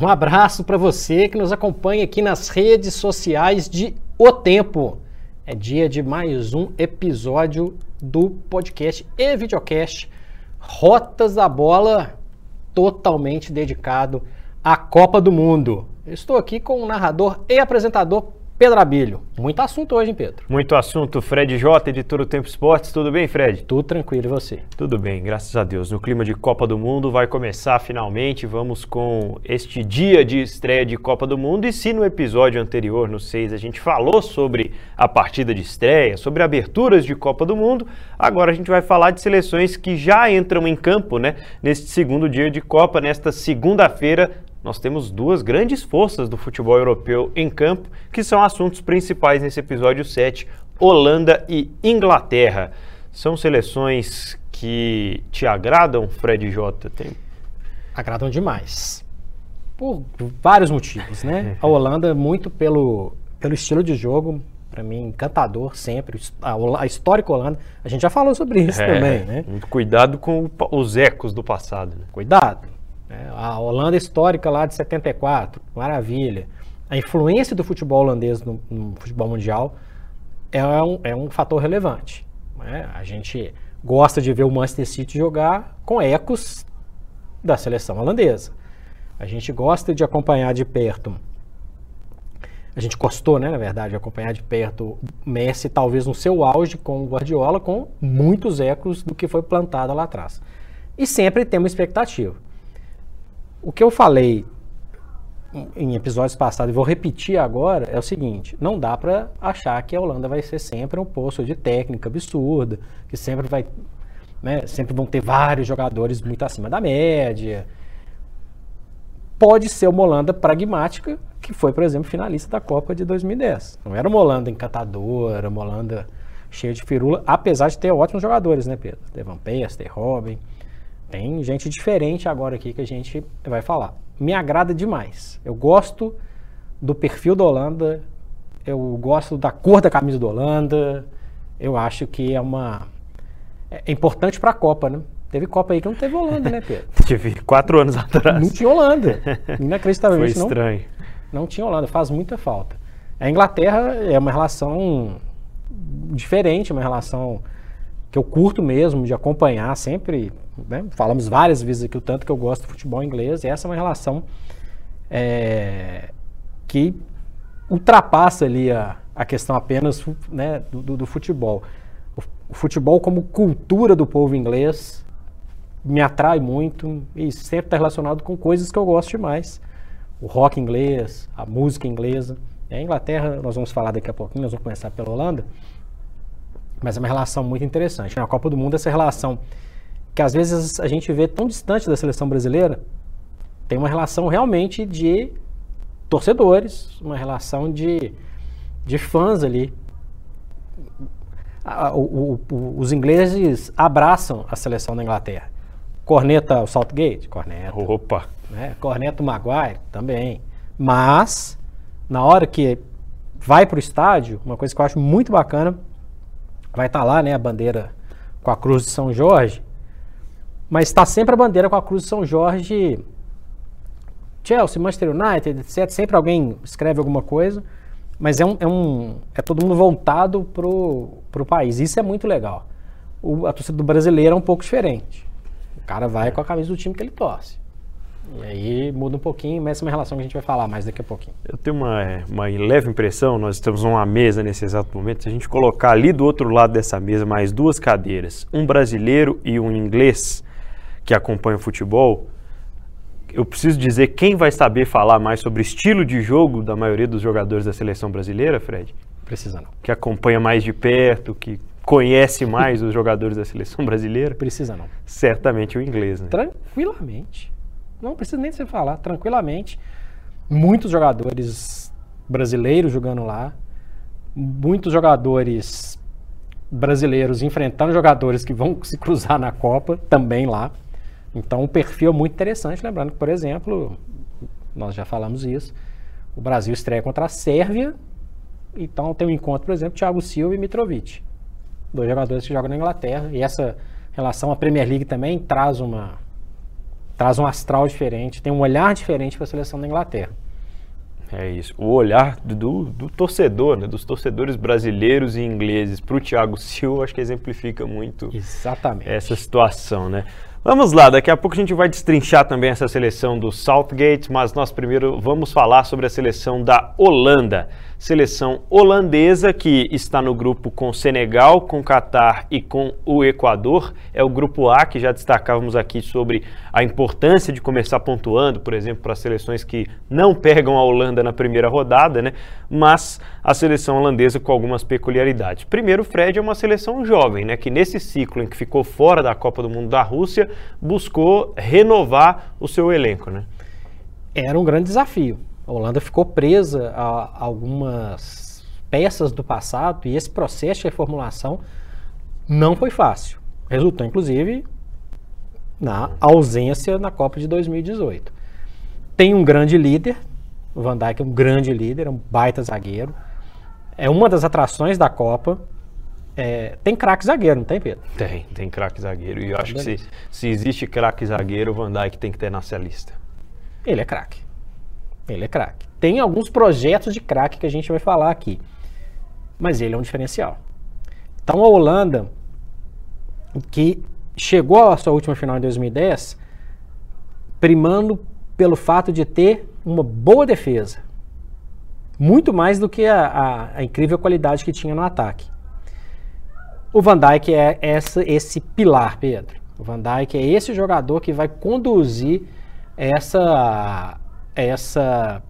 Um abraço para você que nos acompanha aqui nas redes sociais de O Tempo. É dia de mais um episódio do podcast e videocast Rotas da Bola, totalmente dedicado à Copa do Mundo. Estou aqui com o narrador e apresentador Pedro Abílio. Muito assunto hoje, hein, Pedro? Muito assunto. Fred J, editor do Tempo Esportes. Tudo bem, Fred? Tudo tranquilo. E você? Tudo bem, graças a Deus. No clima de Copa do Mundo vai começar finalmente. Vamos com este dia de estreia de Copa do Mundo. E se no episódio anterior, no 6, a gente falou sobre a partida de estreia, sobre aberturas de Copa do Mundo, agora a gente vai falar de seleções que já entram em campo, né? Neste segundo dia de Copa, nesta segunda-feira, nós temos duas grandes forças do futebol europeu em campo, que são assuntos principais nesse episódio 7, Holanda e Inglaterra. São seleções que te agradam, Fred J? Tem... Agradam demais. Por vários motivos, né? A Holanda, muito pelo, pelo estilo de jogo, para mim, encantador sempre. A, a, histórica Holanda, a gente já falou sobre isso é, também, né? Muito cuidado com os ecos do passado. Né? Cuidado. É, a Holanda histórica lá de 74, maravilha. A influência do futebol holandês no, no futebol mundial é um, é um fator relevante. Né? A gente gosta de ver o Manchester City jogar com ecos da seleção holandesa. A gente gosta de acompanhar de perto. A gente gostou, né, na verdade, de acompanhar de perto Messi, talvez no seu auge com o Guardiola, com muitos ecos do que foi plantado lá atrás. E sempre temos expectativa. O que eu falei em episódios passados e vou repetir agora é o seguinte: não dá para achar que a Holanda vai ser sempre um poço de técnica absurda, que sempre vai, né, sempre vão ter vários jogadores muito acima da média. Pode ser uma Holanda pragmática, que foi, por exemplo, finalista da Copa de 2010. Não era uma Holanda encantadora, uma Holanda cheia de firula, apesar de ter ótimos jogadores, né, Pedro? Van Persie, Robin. Tem gente diferente agora aqui que a gente vai falar. Me agrada demais. Eu gosto do perfil da Holanda, eu gosto da cor da camisa da Holanda. Eu acho que é uma é importante para a Copa, né? Teve Copa aí que não teve Holanda, né, Pedro? Tive quatro anos atrás. Não tinha Holanda. Inacreditavelmente. Foi estranho. Não, não tinha Holanda, faz muita falta. A Inglaterra é uma relação diferente, uma relação que eu curto mesmo de acompanhar sempre. Né? Falamos várias vezes aqui o tanto que eu gosto do futebol inglês, e essa é uma relação é, que ultrapassa ali a, a questão apenas né, do, do, futebol. O, o, futebol como cultura do povo inglês me atrai muito e sempre está relacionado com coisas que eu gosto demais. O rock inglês, a música inglesa. A Inglaterra, nós vamos falar daqui a pouquinho, nós vamos começar pela Holanda. Mas é uma relação muito interessante. Na Copa do Mundo, essa relação que às vezes a gente vê tão distante da seleção brasileira, tem uma relação realmente de torcedores, uma relação de, de fãs ali. O, o, o, os ingleses abraçam a seleção da Inglaterra. Corneta o Saltgate? Corneta. Opa! Né? Corneta o Maguire? Também. Mas, na hora que vai para o estádio, uma coisa que eu acho muito bacana vai estar tá lá, né, a bandeira com a cruz de São Jorge, mas está sempre a bandeira com a cruz de São Jorge, Chelsea, Manchester United, etc. Sempre alguém escreve alguma coisa, mas é um, é, um, é todo mundo voltado pro, pro país. Isso é muito legal. O, a torcida do brasileiro é um pouco diferente. O cara vai com a camisa do time que ele torce. E aí muda um pouquinho, mas essa é uma relação que a gente vai falar mais daqui a pouquinho. Eu tenho uma, uma leve impressão, nós estamos numa mesa nesse exato momento, se a gente colocar ali do outro lado dessa mesa mais duas cadeiras, um brasileiro e um inglês que acompanha o futebol, eu preciso dizer quem vai saber falar mais sobre estilo de jogo da maioria dos jogadores da seleção brasileira, Fred? Precisa não. Que acompanha mais de perto, que conhece mais os jogadores da seleção brasileira? Precisa não. Certamente o inglês, né? Tranquilamente. Não precisa nem você falar, tranquilamente. Muitos jogadores brasileiros jogando lá, muitos jogadores brasileiros enfrentando jogadores que vão se cruzar na Copa também lá. Então, um perfil muito interessante. Lembrando que, por exemplo, nós já falamos isso, o Brasil estreia contra a Sérvia. Então, tem um encontro, por exemplo, Thiago Silva e Mitrovic. Dois jogadores que jogam na Inglaterra. E essa relação, a Premier League também traz uma traz um astral diferente, tem um olhar diferente para a seleção da Inglaterra. É isso. O olhar do, do torcedor, né, dos torcedores brasileiros e ingleses para o Thiago Silva, acho que exemplifica muito Exatamente. essa situação, né? Vamos lá, daqui a pouco a gente vai destrinchar também essa seleção do Southgate, mas nós primeiro vamos falar sobre a seleção da Holanda. Seleção holandesa que está no grupo com Senegal, com Catar e com o Equador. É o grupo A que já destacávamos aqui sobre a importância de começar pontuando, por exemplo, para seleções que não pegam a Holanda na primeira rodada, né? Mas a seleção holandesa com algumas peculiaridades. Primeiro, o Fred é uma seleção jovem, né? Que nesse ciclo em que ficou fora da Copa do Mundo da Rússia, buscou renovar o seu elenco, né? Era um grande desafio. A Holanda ficou presa a algumas peças do passado e esse processo de reformulação não foi fácil. Resultou, inclusive, na ausência na Copa de 2018. Tem um grande líder, o Van Dijk é um grande líder, é um baita zagueiro. É uma das atrações da Copa. É, tem craque zagueiro, não tem, Pedro? Tem, tem craque zagueiro. E eu acho que se, se existe craque zagueiro, o Van Dijk tem que ter nessa lista. Ele é craque. Ele é craque. Tem alguns projetos de craque que a gente vai falar aqui. Mas ele é um diferencial. Então a Holanda, que chegou à sua última final em 2010, primando pelo fato de ter uma boa defesa. Muito mais do que a, a, a incrível qualidade que tinha no ataque. O Van Dijk é essa, esse pilar, Pedro. O Van Dijk é esse jogador que vai conduzir essa, essa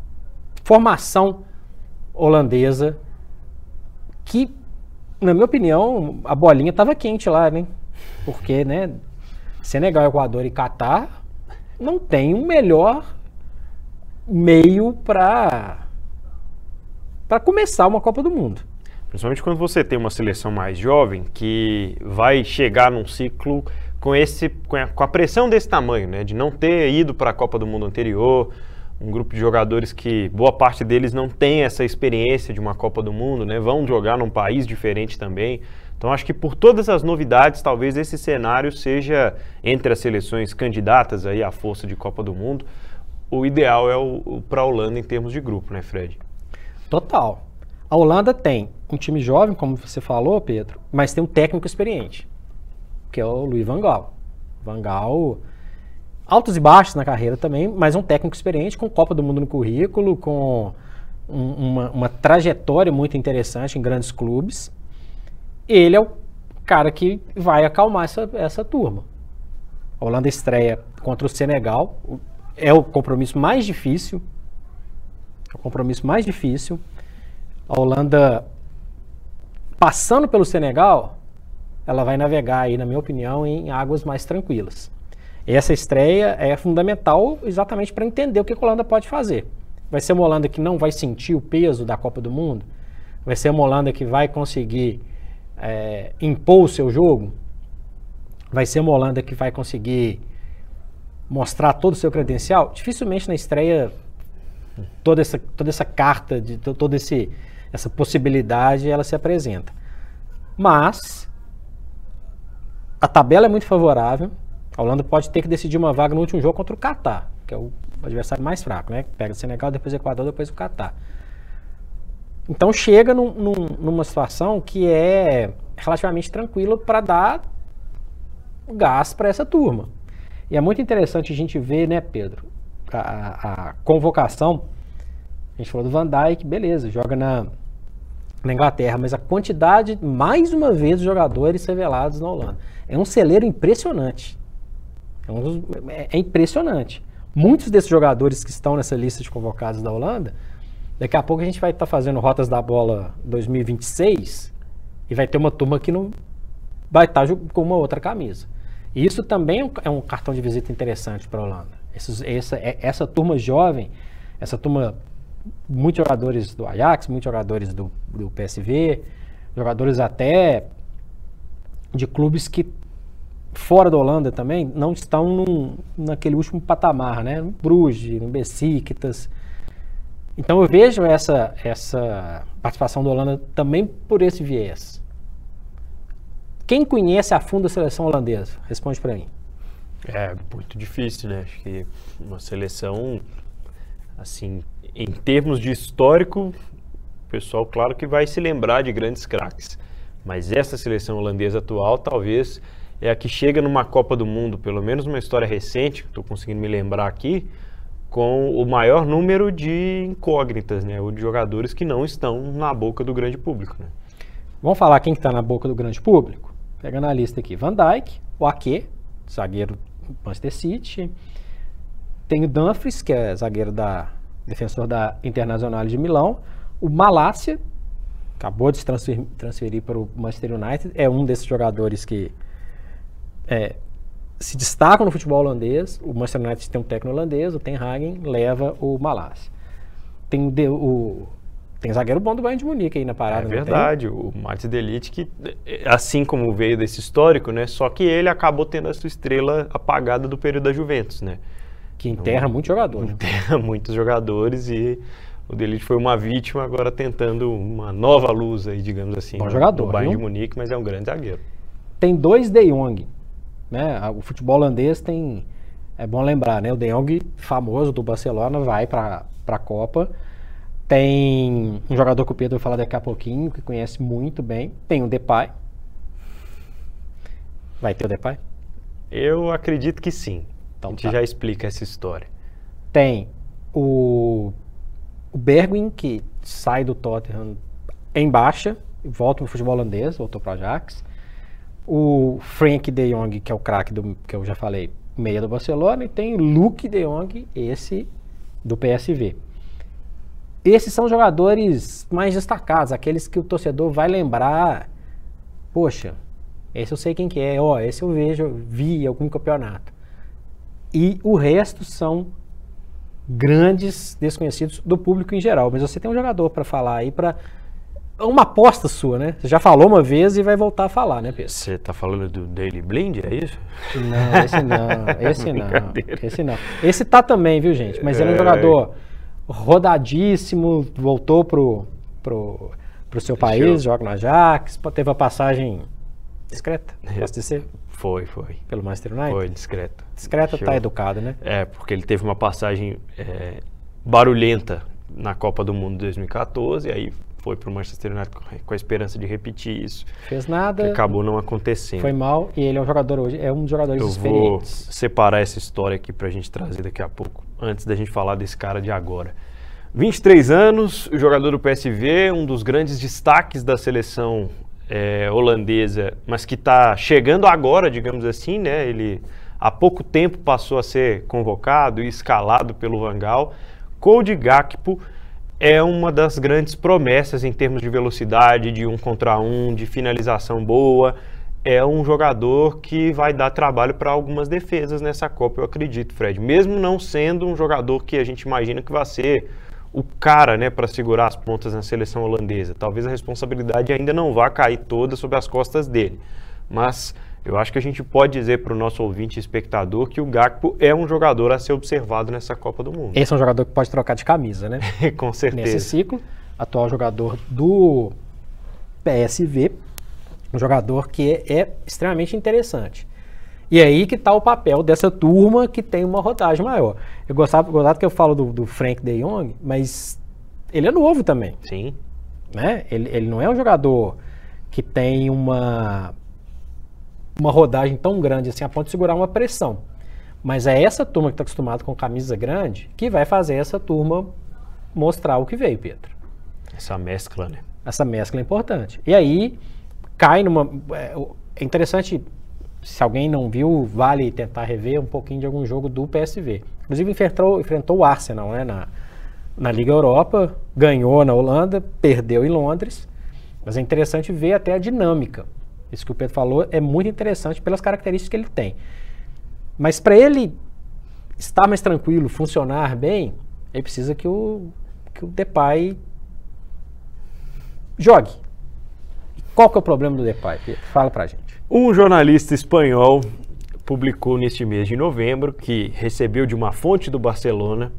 formação holandesa que, na minha opinião, a bolinha estava quente lá, né? Porque, né, Senegal, Equador e Catar não tem um melhor meio para para começar uma Copa do Mundo. Principalmente quando você tem uma seleção mais jovem que vai chegar num ciclo com esse com a, com a pressão desse tamanho, né, de não ter ido para a Copa do Mundo anterior, um grupo de jogadores que boa parte deles não tem essa experiência de uma Copa do Mundo, né? Vão jogar num país diferente também. Então acho que por todas as novidades, talvez esse cenário seja entre as seleções candidatas aí à força de Copa do Mundo, o ideal é o, o para a Holanda em termos de grupo, né, Fred? Total. A Holanda tem um time jovem, como você falou, Pedro, mas tem um técnico experiente, que é o Luiz Van Gaal. Van Gaal altos e baixos na carreira também, mas um técnico experiente, com Copa do Mundo no currículo, com um, uma, uma, trajetória muito interessante em grandes clubes. Ele é o cara que vai acalmar essa, essa turma. A Holanda estreia contra o Senegal, é o compromisso mais difícil. É o compromisso mais difícil. A Holanda, passando pelo Senegal, ela vai navegar aí, na minha opinião, em águas mais tranquilas. Essa estreia é fundamental exatamente para entender o que a Holanda pode fazer. Vai ser uma Holanda que não vai sentir o peso da Copa do Mundo? Vai ser uma Holanda que vai conseguir é, impor o seu jogo? Vai ser uma Holanda que vai conseguir mostrar todo o seu credencial? Dificilmente na estreia toda essa, toda essa carta, de toda esse, essa possibilidade ela se apresenta. Mas a tabela é muito favorável. A Holanda pode ter que decidir uma vaga no último jogo contra o Catar, que é o adversário mais fraco, né? Pega o Senegal, depois o Equador, depois o Catar. Então chega num, num, numa situação que é relativamente tranquila para dar gás para essa turma. E é muito interessante a gente ver, né, Pedro, a, a, convocação. A gente falou do Van Dijk, beleza, joga na, na Inglaterra, mas a quantidade, mais uma vez, de jogadores revelados na Holanda. É um celeiro impressionante. É, um dos, é, é impressionante. Muitos desses jogadores que estão nessa lista de convocados da Holanda, daqui a pouco a gente vai estar tá fazendo Rotas da Bola 2026 e vai ter uma turma que não vai estar tá com uma outra camisa. Isso também é, é um cartão de visita interessante para a Holanda. Essa, é, essa turma jovem, essa turma, muitos jogadores do Ajax, muitos jogadores do, do PSV, jogadores até de clubes que fora da Holanda também não estão num, naquele último patamar, né? No Bruges, no Besiktas. Então eu vejo essa, essa participação da Holanda também por esse viés. Quem conhece a fundo a seleção holandesa? Responde para mim. É muito difícil, né? Acho que uma seleção, assim, em termos de histórico, o pessoal, claro que vai se lembrar de grandes craques. Mas essa seleção holandesa atual, talvez, é a que chega numa Copa do Mundo, pelo menos uma história recente, que estou conseguindo me lembrar aqui, com o maior número de incógnitas, né? Ou de jogadores que não estão na boca do grande público, né? Vamos falar quem está na boca do grande público? Pegando a lista aqui. Van Dijk, o Ake, zagueiro do Manchester City. Tem o Dumfries, que é zagueiro da defensor da Internacional de Milão. O Malásia, acabou de se transferir, transferir para o Manchester United, é um desses jogadores que é, se destacam no futebol holandês. O Manchester United tem um técnico holandês, o Ten Hagen leva o Malásia. Tem o, o tem zagueiro bom do Bayern de Munique aí na parada. É verdade, o Mats Delite que assim como veio desse histórico, né? Só que ele acabou tendo a sua estrela apagada do período da Juventus, né? Que enterra então, muitos jogadores. Né? Enterra muitos jogadores e o Delite foi uma vítima agora tentando uma nova luz aí, digamos assim, bom jogador, no Bayern viu? de Munique, mas é um grande zagueiro. Tem dois De Jong, né? O futebol holandês tem é bom lembrar, né? O De Jong, famoso do Barcelona, vai para a Copa tem um jogador que o Pedro vai falar daqui a pouquinho, que conhece muito bem. Tem o Depay. Vai ter o Depay? Eu acredito que sim. Então, a gente tá. já explica essa história. Tem o, o Bergwijn, que sai do Tottenham em baixa, volta para o futebol holandês, voltou para o Ajax. O Frank de Jong, que é o craque que eu já falei, meia do Barcelona. E tem Luke de Jong, esse do PSV. Esses são jogadores mais destacados, aqueles que o torcedor vai lembrar. Poxa, esse eu sei quem que é, ó, esse eu vejo, vi em algum campeonato. E o resto são grandes desconhecidos do público em geral. Mas você tem um jogador para falar aí para uma aposta sua, né? Você já falou uma vez e vai voltar a falar, né, Pedro? Você tá falando do Daily Blind, é isso? Não, esse não, esse não, esse não. Esse tá também, viu, gente? Mas ele é um jogador rodadíssimo, voltou pro, pro, pro seu país, joga no Ajax, teve a passagem discreta, posso dizer? Foi, foi. Pelo Manchester United? Foi, discreta. Discreta tá educado, né? É, porque ele teve uma passagem é, barulhenta na Copa do Mundo de 2014, aí foi para o Manchester United com a esperança de repetir isso. Fez nada. Acabou não acontecendo. Foi mal e ele é um jogador hoje, é um dos jogadores Eu experientes. vou separar essa história aqui para a gente trazer daqui a pouco, antes da gente falar desse cara de agora. 23 anos, jogador do PSV, um dos grandes destaques da seleção é, holandesa, mas que está chegando agora, digamos assim, né? Ele há pouco tempo passou a ser convocado e escalado pelo Vangal. Cody Gakpo é uma das grandes promessas em termos de velocidade, de um contra um, de finalização boa. É um jogador que vai dar trabalho para algumas defesas nessa Copa, eu acredito, Fred. Mesmo não sendo um jogador que a gente imagina que vai ser o cara né, para segurar as pontas na seleção holandesa. Talvez a responsabilidade ainda não vá cair toda sobre as costas dele. Mas eu acho que a gente pode dizer para o nosso ouvinte e espectador que o Gakpo é um jogador a ser observado nessa Copa do Mundo. Esse é um jogador que pode trocar de camisa, né? Com certeza. Nesse ciclo, atual jogador do PSV, um jogador que é, é extremamente interessante. E aí que está o papel dessa turma que tem uma rodagem maior. Eu gostava, gostava que eu falo do, do Frank de Jong, mas ele é novo também. Sim. Né? Ele, ele não é um jogador que tem uma uma rodagem tão grande assim a ponto de segurar uma pressão. Mas é essa turma que está acostumada com camisa grande que vai fazer essa turma mostrar o que veio, Pedro. Essa mescla, né? Essa mescla é importante. E aí cai numa. É, é interessante, se alguém não viu, vale tentar rever um pouquinho de algum jogo do PSV. Inclusive enfrentou, enfrentou o Arsenal né, na, na Liga Europa, ganhou na Holanda, perdeu em Londres. Mas é interessante ver até a dinâmica. Isso que o Pedro falou é muito interessante pelas características que ele tem. Mas para ele estar mais tranquilo, funcionar bem, ele precisa que o, que o Depay jogue. Qual que é o problema do Depay? Fala pra gente. Um jornalista espanhol publicou neste mês de novembro que recebeu de uma fonte do Barcelona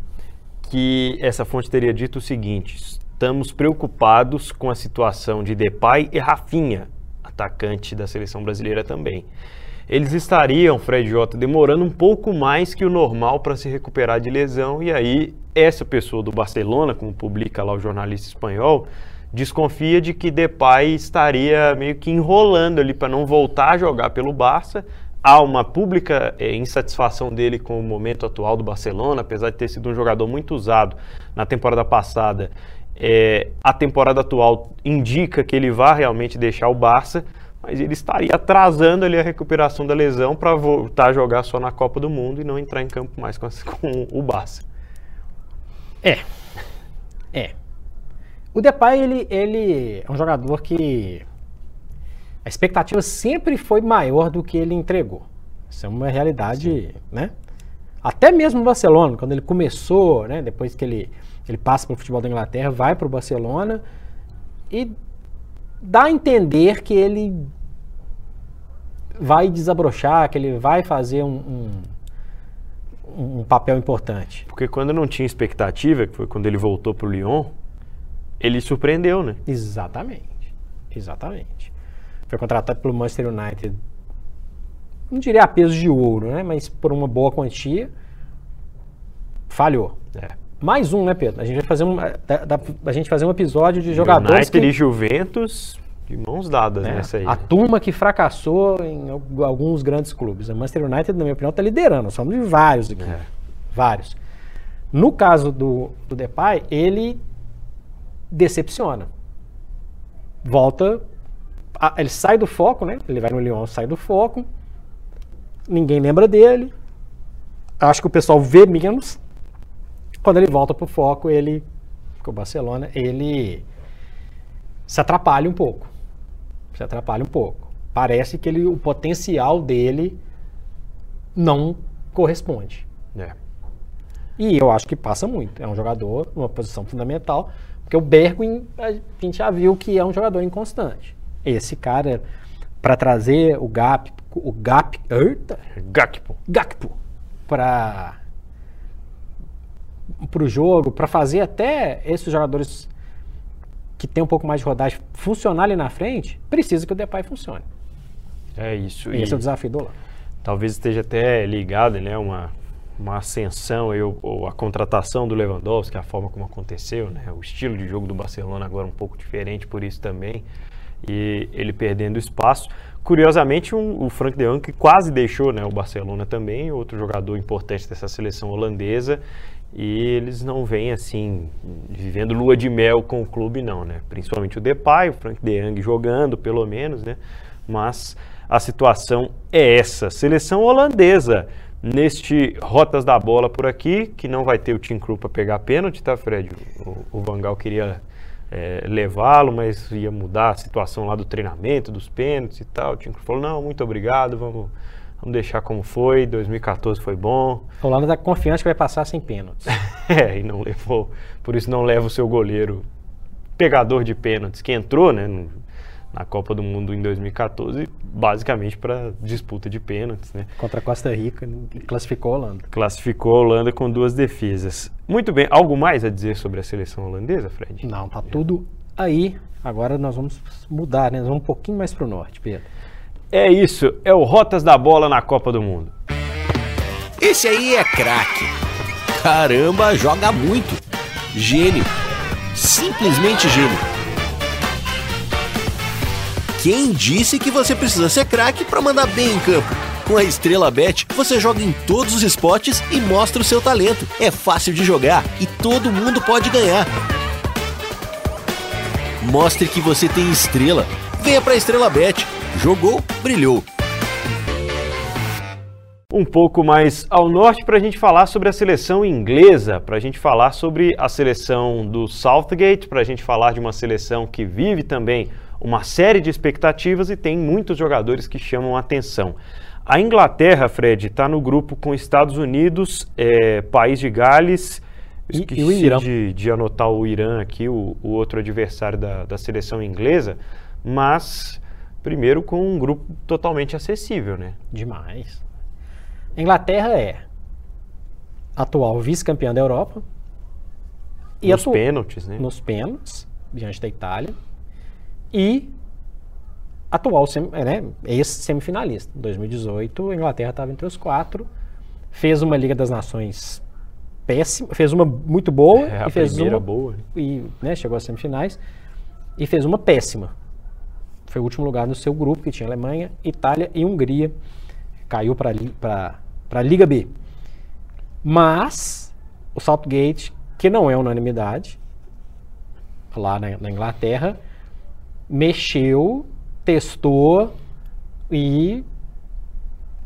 que essa fonte teria dito o seguinte: estamos preocupados com a situação de Depay e Rafinha atacante da seleção brasileira também. Eles estariam, Fred Jota, demorando um pouco mais que o normal para se recuperar de lesão, e aí essa pessoa do Barcelona, como publica lá o jornalista espanhol, desconfia de que Depay estaria meio que enrolando ali para não voltar a jogar pelo Barça. Há uma pública é, insatisfação dele com o momento atual do Barcelona, apesar de ter sido um jogador muito usado na temporada passada. É, a temporada atual indica que ele vai realmente deixar o Barça, mas ele estaria atrasando ali a recuperação da lesão para voltar a jogar só na Copa do Mundo e não entrar em campo mais com, com o Barça. É. É. O Depay, ele, ele é um jogador que a expectativa sempre foi maior do que ele entregou. Isso é uma realidade, Sim. né? Até mesmo no Barcelona, quando ele começou, né? Depois que ele, ele passa pelo futebol da Inglaterra, vai para o Barcelona e dá a entender que ele vai desabrochar, que ele vai fazer um, um, um papel importante. Porque quando não tinha expectativa, que foi quando ele voltou para o Lyon, ele surpreendeu, né? Exatamente. Exatamente. Foi contratado pelo Manchester United, não diria a peso de ouro, né? Mas por uma boa quantia, falhou. É. Mais um, né, Pedro? A gente vai fazer um, a gente fazer um episódio de jogadores United que... e Juventus de mãos dadas é, nessa aí. A turma que fracassou em alguns grandes clubes. A Manchester United, na minha opinião, está liderando. Somos de vários aqui. É. Vários. No caso do, do Depay, ele decepciona. Volta, a, ele sai do foco, né? Ele vai no Lyon, sai do foco. Ninguém lembra dele. Acho que o pessoal vê menos. Quando ele volta pro foco, ele, com o Barcelona, ele se atrapalha um pouco. Se atrapalha um pouco. Parece que ele, o potencial dele não corresponde. É. E eu acho que passa muito. É um jogador numa posição fundamental. Porque o Bergwin, a gente já viu que é um jogador inconstante. Esse cara, para trazer o Gap, o Gap, eita, Gakpo, Gakpo, para o jogo, para fazer até esses jogadores que tem um pouco mais de rodagem funcionar ali na frente, precisa que o Depay funcione. É isso. E esse é o desafio do Holanda. Talvez esteja até ligado, né, uma uma ascensão ou, ou, a contratação do Lewandowski, a forma como aconteceu, né? O estilo de jogo do Barcelona agora um pouco diferente por isso também e ele perdendo espaço. Curiosamente, um, o Frank de Jong que quase deixou, né, o Barcelona também, outro jogador importante dessa seleção holandesa, e eles não vêm assim vivendo lua de mel com o clube não, né? Principalmente o Depay, o Frank de Jong jogando, pelo menos, né? Mas a situação é essa. Seleção holandesa neste Rotas da Bola por aqui, que não vai ter o Tim Crew para pegar pênalti, tá, Fred? O, o Vangal queria é, levá-lo, mas ia mudar a situação lá do treinamento, dos pênaltis e tal. O Tim Crew falou, não, muito obrigado, vamos, vamos deixar como foi, 2014 foi bom. O Holanda está confiante que vai passar sem pênaltis. é, e não levou, por isso não leva o seu goleiro pegador de pênaltis, que entrou, né, no, na Copa do Mundo em 2014, basicamente para disputa de pênaltis. Né? Contra a Costa Rica, classificou a Holanda. Classificou a Holanda com duas defesas. Muito bem, algo mais a dizer sobre a seleção holandesa, Fred? Não, tá tudo aí. Agora nós vamos mudar, né? Nós vamos um pouquinho mais para o norte, Pedro. É isso, é o Rotas da Bola na Copa do Mundo. Esse aí é craque. Caramba, joga muito. Gênio. Simplesmente gênio. Quem disse que você precisa ser craque para mandar bem em campo? Com a Estrela Bet, você joga em todos os esportes e mostra o seu talento. É fácil de jogar e todo mundo pode ganhar. Mostre que você tem estrela. Venha para a Estrela Bet. Jogou, brilhou. Um pouco mais ao norte para a gente falar sobre a seleção inglesa, para a gente falar sobre a seleção do Southgate, para a gente falar de uma seleção que vive também uma série de expectativas e tem muitos jogadores que chamam a atenção. A Inglaterra, Fred, está no grupo com Estados Unidos, é, País de Gales. Esqueci e, o Irã. De, de, anotar o Irã aqui, o, o outro adversário da, da seleção inglesa, mas primeiro com um grupo totalmente acessível, né? Demais. A Inglaterra é atual vice-campeã da Europa. E nos pênaltis, né? Nos pênaltis, diante da Itália e atual sem- é, né, ex-semifinalista. Em 2018, a Inglaterra estava entre os quatro, fez uma Liga das Nações péssima, fez uma muito boa É, e fez uma boa. e né, chegou às semifinais e fez uma péssima. Foi o último lugar no seu grupo, que tinha Alemanha, Itália e Hungria. Caiu para a Liga B. Mas o Southgate, que não é unanimidade, lá na, na Inglaterra, mexeu, testou e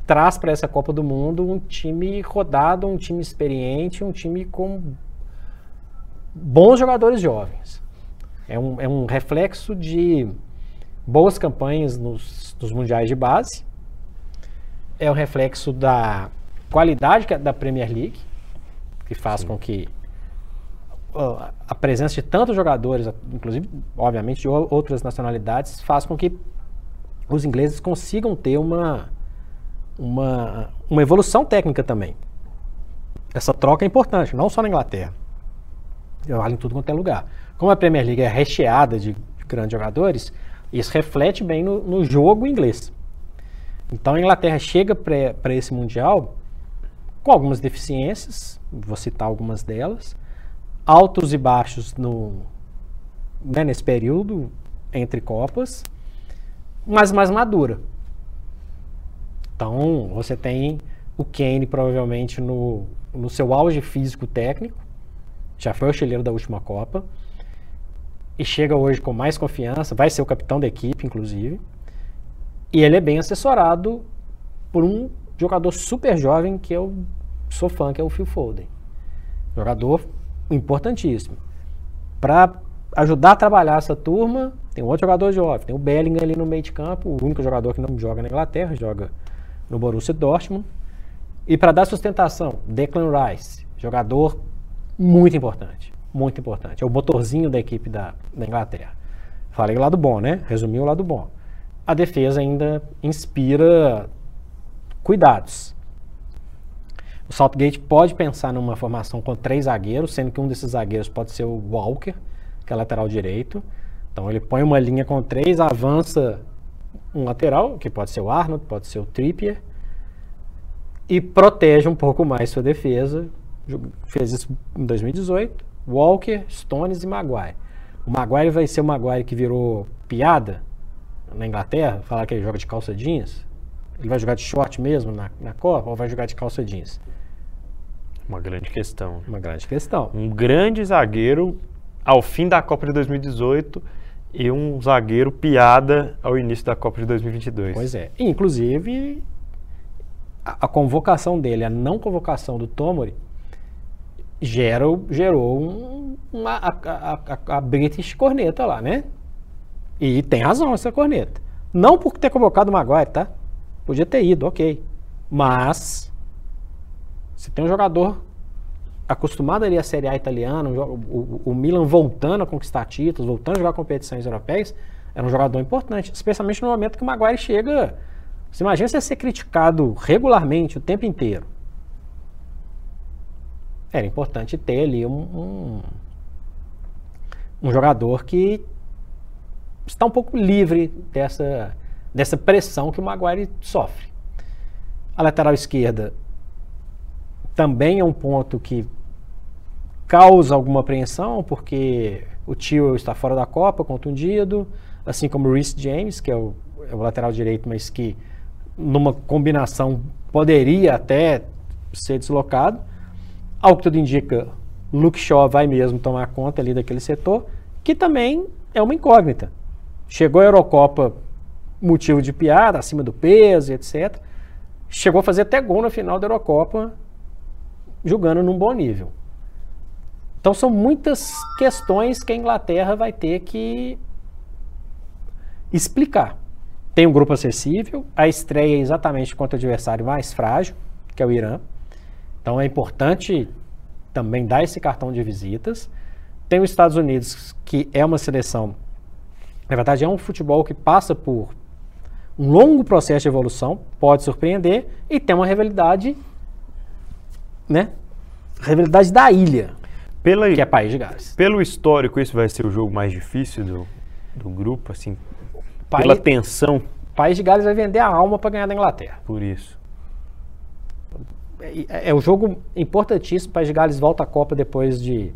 traz para essa Copa do Mundo um time rodado, um time experiente, um time com bons jogadores jovens. É um, é um reflexo de boas campanhas nos, nos mundiais de base. É um reflexo da qualidade é da Premier League, que faz com que a presença de tantos jogadores, inclusive, obviamente, de o- outras nacionalidades, faz com que os ingleses consigam ter uma, uma, uma evolução técnica também. Essa troca é importante, não só na Inglaterra. Vale em tudo quanto é lugar. Como a Premier League é recheada de grandes jogadores, isso reflete bem no, no jogo inglês. Então a Inglaterra chega para esse Mundial com algumas deficiências, vou citar algumas delas, altos e baixos no, né, nesse período entre Copas, mas mais madura. Então você tem o Kane provavelmente no, no seu auge físico técnico, já foi artilheiro da última Copa, e chega hoje com mais confiança, vai ser o capitão da equipe, inclusive. E ele é bem assessorado por um jogador super jovem que eu sou fã, que é o Phil Foden. Jogador importantíssimo. Para ajudar a trabalhar essa turma, tem outro jogador jovem, tem o Bellingham ali no meio de campo, o único jogador que não joga na Inglaterra, joga no Borussia Dortmund. E para dar sustentação, Declan Rice, jogador muito importante, muito importante. É o motorzinho da equipe da, da Inglaterra. Falei o lado bom, né? Resumi o lado bom. A defesa ainda inspira cuidados. O Southgate pode pensar numa formação com três zagueiros, sendo que um desses zagueiros pode ser o Walker, que é lateral direito. Então ele põe uma linha com três, avança um lateral, que pode ser o Arnold, pode ser o Trippier, e protege um pouco mais sua defesa. Fez isso em 2018. Walker, Stones e Maguire. O Maguire vai ser o Maguire que virou piada na Inglaterra, falar que ele joga de calça jeans. Ele vai jogar de short mesmo na, na Copa ou vai jogar de calça jeans? Uma grande questão. Uma grande questão. Um grande zagueiro ao fim da Copa de 2018 e um zagueiro piada ao início da Copa de 2022. Pois é. Inclusive, a, a convocação dele, a não convocação do Tomori, gerou, gerou um, uma, a, a, a, a British corneta lá, né? E tem razão essa corneta. Não por ter convocado o Maguire, tá? Podia ter ido, ok. Mas, se tem um jogador acostumado ali à Série A italiana, o, o, o, Milan voltando a conquistar títulos, voltando a jogar competições europeias, era um jogador importante, especialmente no momento que o Maguire chega. Você imagina você ser criticado regularmente o tempo inteiro. Era importante ter ali um, um, um jogador que está um pouco livre dessa, dessa pressão que o Maguire sofre. A lateral esquerda também é um ponto que causa alguma apreensão, porque o Tio está fora da Copa, contundido, assim como o Rhys James, que é o, é o, lateral direito, mas que numa combinação poderia até ser deslocado. Ao que tudo indica, Luke Shaw vai mesmo tomar conta ali daquele setor, que também é uma incógnita. Chegou a Eurocopa motivo de piada, acima do peso, etc. Chegou a fazer até gol na final da Eurocopa, jogando num bom nível. Então são muitas questões que a Inglaterra vai ter que explicar. Tem um grupo acessível, a estreia é exatamente contra o adversário mais frágil, que é o Irã. Então é importante também dar esse cartão de visitas. Tem os Estados Unidos, que é uma seleção, na verdade é um futebol que passa por um longo processo de evolução, pode surpreender, e tem uma rivalidade, né? Rivalidade da ilha, Pela, que é País de Gales. Pelo histórico, esse vai ser o jogo mais difícil do, do grupo, assim, Pela tensão. País de Gales vai vender a alma para ganhar da Inglaterra. Por isso. É, é o jogo importantíssimo. País de Gales volta à Copa depois de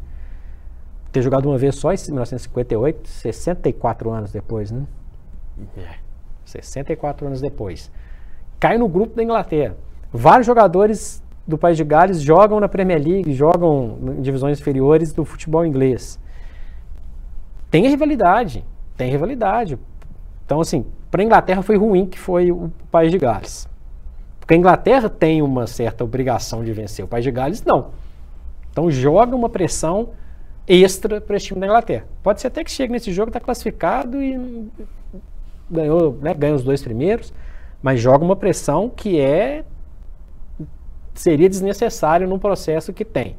ter jogado uma vez só em 1958, 64 anos depois, né? É. 64 anos depois. Cai no grupo da Inglaterra. Vários jogadores do País de Gales jogam na Premier League, jogam em divisões inferiores do futebol inglês. Tem rivalidade, tem rivalidade. Então, assim, para a Inglaterra foi ruim que foi o País de Gales. Porque a Inglaterra tem uma certa obrigação de vencer, o País de Gales não. Então joga uma pressão extra para esse time da Inglaterra. Pode ser até que chegue nesse jogo, está classificado e ganhou, né, ganha os dois primeiros, mas joga uma pressão que é seria desnecessário num processo que tem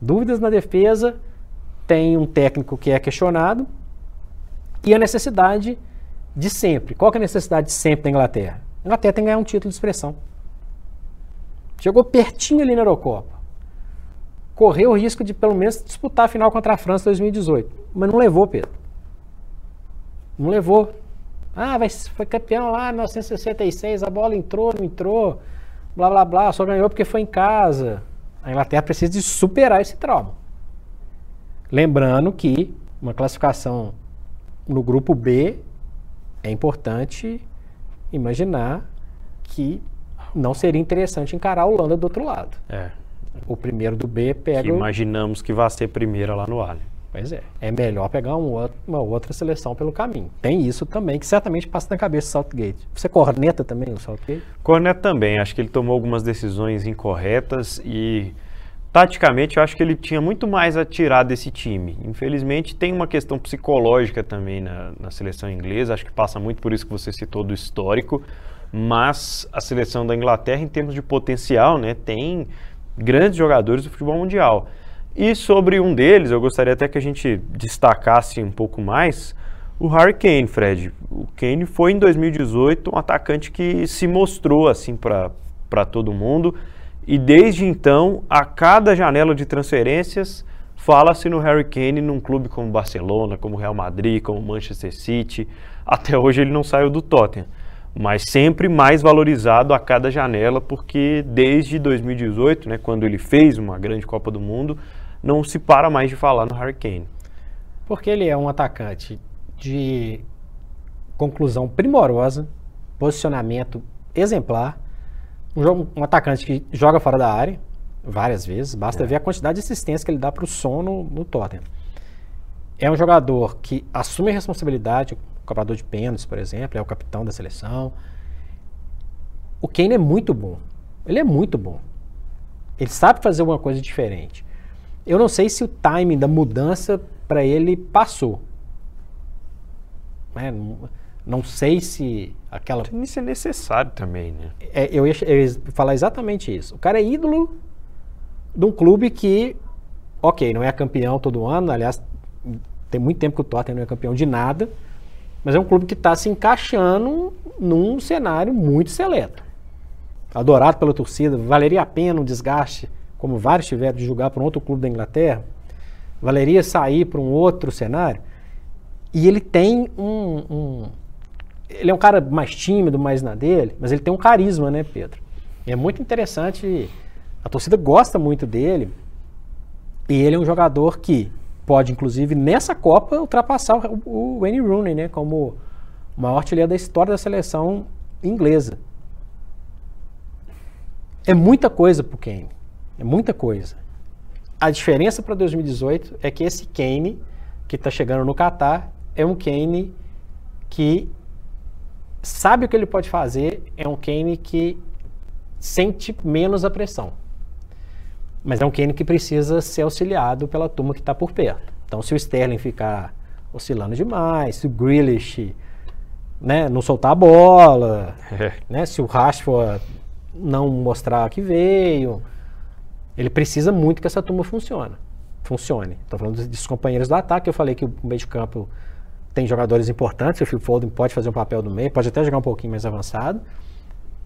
dúvidas na defesa, tem um técnico que é questionado e a necessidade de sempre. Qual é a necessidade de sempre da Inglaterra? A Inglaterra tem que ganhar um título de expressão. Chegou pertinho ali na Eurocopa correu o risco de pelo menos disputar a final contra a França em 2018. Mas não levou, Pedro. Não levou. Ah, vai, foi campeão lá em 1966, a bola entrou, não entrou, blá blá blá, só ganhou porque foi em casa. A Inglaterra precisa de superar esse trauma. Lembrando que uma classificação no grupo B é importante imaginar que não seria interessante encarar a Holanda do outro lado. É. O primeiro do B pega. Que imaginamos que vai ser primeira lá no Allianz. Pois é. É melhor pegar um outro, uma outra seleção pelo caminho. Tem isso também, que certamente passa na cabeça do Southgate. Você corneta também o Southgate? Corneta também. Acho que ele tomou algumas decisões incorretas e, taticamente, eu acho que ele tinha muito mais a tirar desse time. Infelizmente, tem uma questão psicológica também na, na seleção inglesa. Acho que passa muito por isso que você citou do histórico. Mas a seleção da Inglaterra, em termos de potencial, né, tem grandes jogadores do futebol mundial. E sobre um deles, eu gostaria até que a gente destacasse um pouco mais o Harry Kane, Fred. O Kane foi em 2018 um atacante que se mostrou assim para todo mundo. E desde então, a cada janela de transferências, fala-se no Harry Kane num clube como Barcelona, como Real Madrid, como Manchester City. Até hoje ele não saiu do Tottenham mas sempre mais valorizado a cada janela, porque desde 2018, né, quando ele fez uma grande Copa do Mundo, não se para mais de falar no Harry Kane. Porque ele é um atacante de conclusão primorosa, posicionamento exemplar, um, jogo, um atacante que joga fora da área várias vezes, basta é. ver a quantidade de assistência que ele dá para o sono no Tottenham. É um jogador que assume a responsabilidade, cobrador de pênaltis, por exemplo, é o capitão da seleção. O Kane é muito bom. Ele é muito bom. Ele sabe fazer alguma coisa diferente. Eu não sei se o timing da mudança para ele passou. É, não, não, sei se aquela. Isso é necessário também, né? É, eu, ia, eu ia falar exatamente isso. O cara é ídolo de um clube que, ok, não é campeão todo ano. Aliás, tem muito tempo que o Tottenham não é campeão de nada. Mas é um clube que está se encaixando num cenário muito seleto. Adorado pela torcida, valeria a pena um desgaste, como vários tiveram, de jogar para um outro clube da Inglaterra? Valeria sair para um outro cenário? E ele tem um, um, Ele é um cara mais tímido, mais na dele, mas ele tem um carisma, né, Pedro? E é muito interessante. A torcida gosta muito dele. E ele é um jogador que pode, inclusive, nessa Copa, ultrapassar o, Wayne Rooney, né, como o maior artilheiro da história da seleção inglesa. É muita coisa para o Kane. É muita coisa. A diferença para 2018 é que esse Kane, que está chegando no Catar, é um Kane que sabe o que ele pode fazer, é um Kane que sente menos a pressão. Mas é um Kane que precisa ser auxiliado pela turma que está por perto. Então, se o Sterling ficar oscilando demais, se o Grealish né, não soltar a bola, é. né, se o Rashford não mostrar que veio, ele precisa muito que essa turma funcione. funcione. Estou falando dos companheiros do ataque, eu falei que o meio de campo tem jogadores importantes, o Phil Foden pode fazer um papel do meio, pode até jogar um pouquinho mais avançado,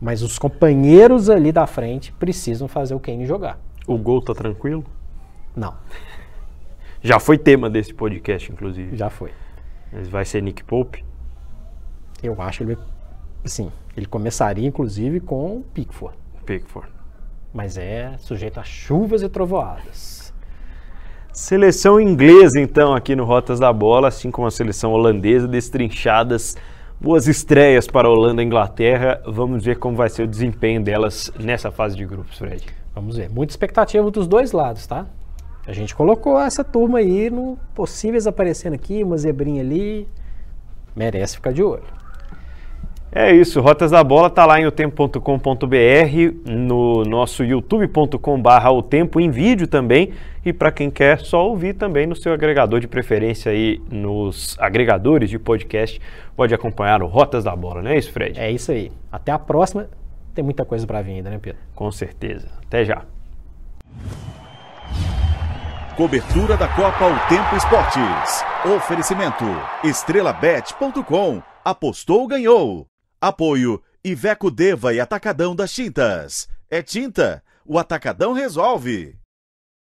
mas os companheiros ali da frente precisam fazer o Kane jogar. O gol tá tranquilo? Não. Já foi tema desse podcast, inclusive. Já foi. Mas vai ser Nick Pope? Eu acho que ele, sim, ele começaria inclusive com o Pickford. Pickford. Mas é sujeito a chuvas e trovoadas. Seleção inglesa, então, aqui no Rotas da Bola, assim como a seleção holandesa, destrinchadas. Boas estreias para a Holanda e Inglaterra. Vamos ver como vai ser o desempenho delas nessa fase de grupos, Fred. Vamos ver. Muita expectativa dos dois lados, tá? A gente colocou essa turma aí no possíveis aparecendo aqui, uma zebrinha ali. Merece ficar de olho. É isso, Rotas da Bola tá lá em otempo.com.br, no nosso youtube.com/barra o tempo em vídeo também e para quem quer só ouvir também no seu agregador de preferência aí nos agregadores de podcast, pode acompanhar o Rotas da Bola, não é isso, Fred? É isso aí. Até a próxima. Tem muita coisa para vir ainda, né, Pedro? Com certeza. Até já. Cobertura da Copa O Tempo Esportes. Oferecimento estrelabet.com. Apostou, ganhou. Apoio Iveco Deva e Atacadão das Tintas. É tinta, o Atacadão resolve.